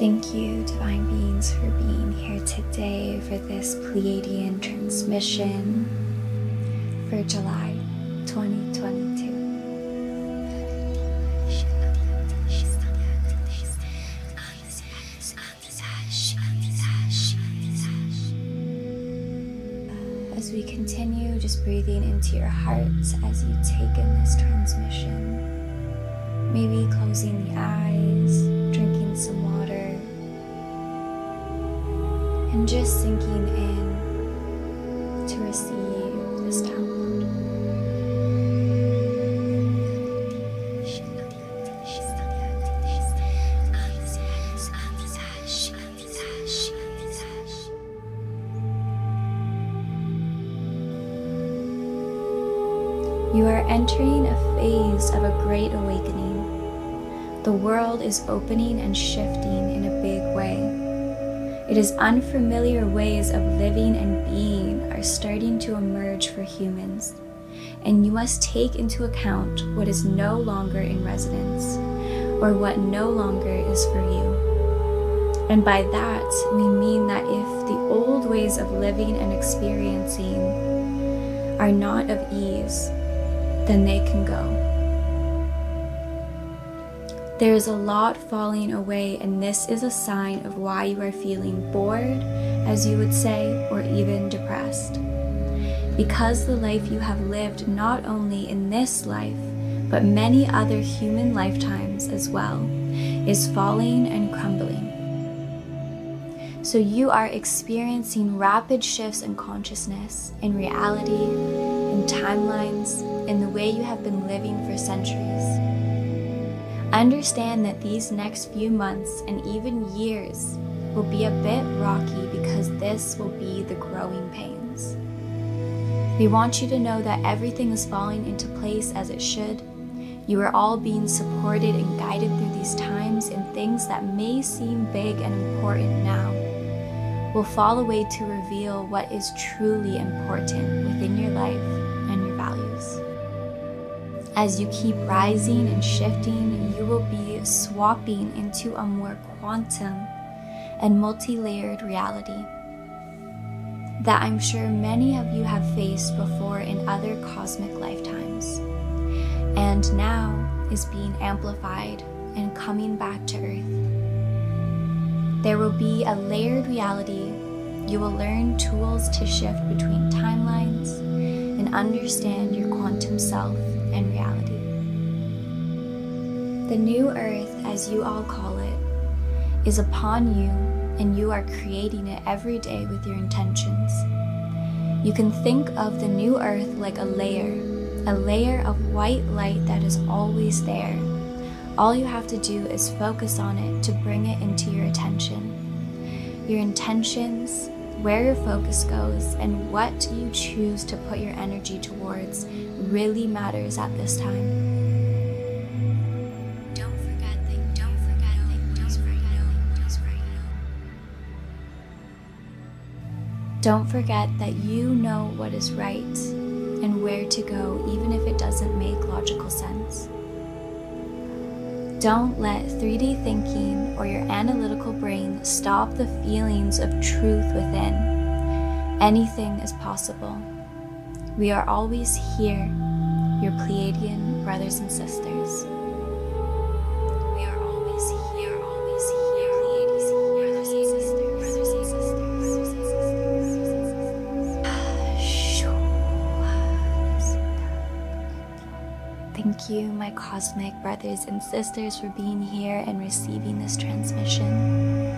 Thank you, Divine Beings, for being here today for this Pleiadian transmission for July 2022. As we continue, just breathing into your hearts as you take in this transmission. Maybe closing the eyes, drinking some water, and just sinking in to receive this download. You are entering a phase of a great awakening. The world is opening and shifting in a big way. It is unfamiliar ways of living and being are starting to emerge for humans, and you must take into account what is no longer in residence or what no longer is for you. And by that, we mean that if the old ways of living and experiencing are not of ease, then they can go. There is a lot falling away, and this is a sign of why you are feeling bored, as you would say, or even depressed. Because the life you have lived not only in this life, but many other human lifetimes as well, is falling and crumbling. So you are experiencing rapid shifts in consciousness, in reality, in timelines, in the way you have been living for centuries. Understand that these next few months and even years will be a bit rocky because this will be the growing pains. We want you to know that everything is falling into place as it should. You are all being supported and guided through these times, and things that may seem big and important now will fall away to reveal what is truly important within your life and your values. As you keep rising and shifting, you will be swapping into a more quantum and multi layered reality that I'm sure many of you have faced before in other cosmic lifetimes, and now is being amplified and coming back to Earth. There will be a layered reality. You will learn tools to shift between timelines and understand your quantum self and reality. The new earth, as you all call it, is upon you, and you are creating it every day with your intentions. You can think of the new earth like a layer, a layer of white light that is always there. All you have to do is focus on it to bring it into your attention. Your intentions, where your focus goes, and what you choose to put your energy towards really matters at this time. Don't forget that, don't forget that, just right now, just right now. Don't forget that you know what is right and where to go, even if it doesn't make logical sense. Don't let 3D thinking or your analytical brain stop the feelings of truth within. Anything is possible. We are always here, your Pleiadian brothers and sisters. Thank you, my cosmic brothers and sisters, for being here and receiving this transmission.